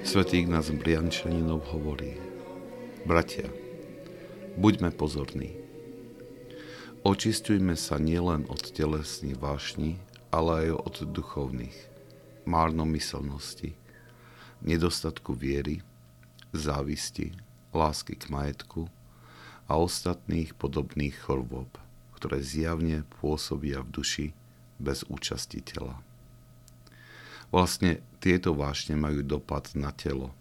Svetý Ignác Briančaninov hovorí Bratia, buďme pozorní. Očistujme sa nielen od telesných vášni, ale aj od duchovných, márnomyselnosti, nedostatku viery, závisti, lásky k majetku a ostatných podobných chorôb, ktoré zjavne pôsobia v duši bez účasti tela. Vlastne tieto vášne majú dopad na telo,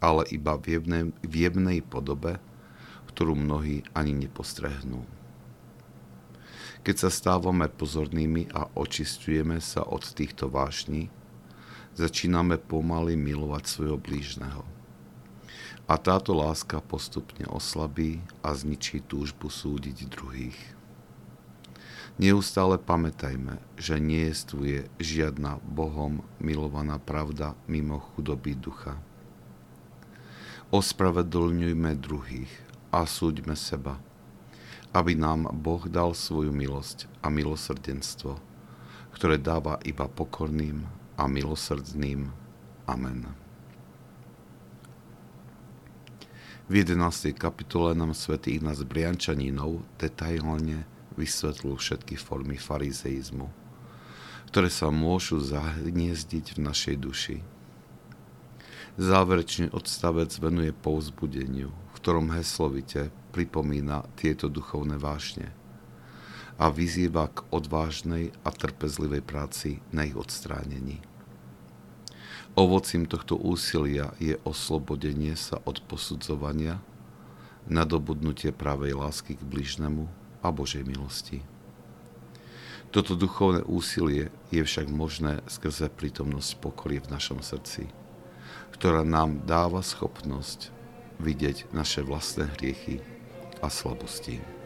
ale iba v jemnej, v jemnej podobe, ktorú mnohí ani nepostrehnú. Keď sa stávame pozornými a očistujeme sa od týchto vášní, začíname pomaly milovať svojho blížneho. A táto láska postupne oslabí a zničí túžbu súdiť druhých. Neustále pamätajme, že nie je žiadna Bohom milovaná pravda mimo chudoby ducha. Ospravedlňujme druhých a súďme seba, aby nám Boh dal svoju milosť a milosrdenstvo, ktoré dáva iba pokorným a milosrdným. Amen. V 11. kapitole nám svätý Ignác Briančaninov detailne vysvetlil všetky formy farizeizmu, ktoré sa môžu zahniezdiť v našej duši. Záverečný odstavec venuje povzbudeniu, v ktorom heslovite pripomína tieto duchovné vášne a vyzýva k odvážnej a trpezlivej práci na ich odstránení. Ovocím tohto úsilia je oslobodenie sa od posudzovania, nadobudnutie pravej lásky k bližnemu a Božej milosti. Toto duchovné úsilie je však možné skrze prítomnosť pokory v našom srdci, ktorá nám dáva schopnosť vidieť naše vlastné hriechy a slabosti.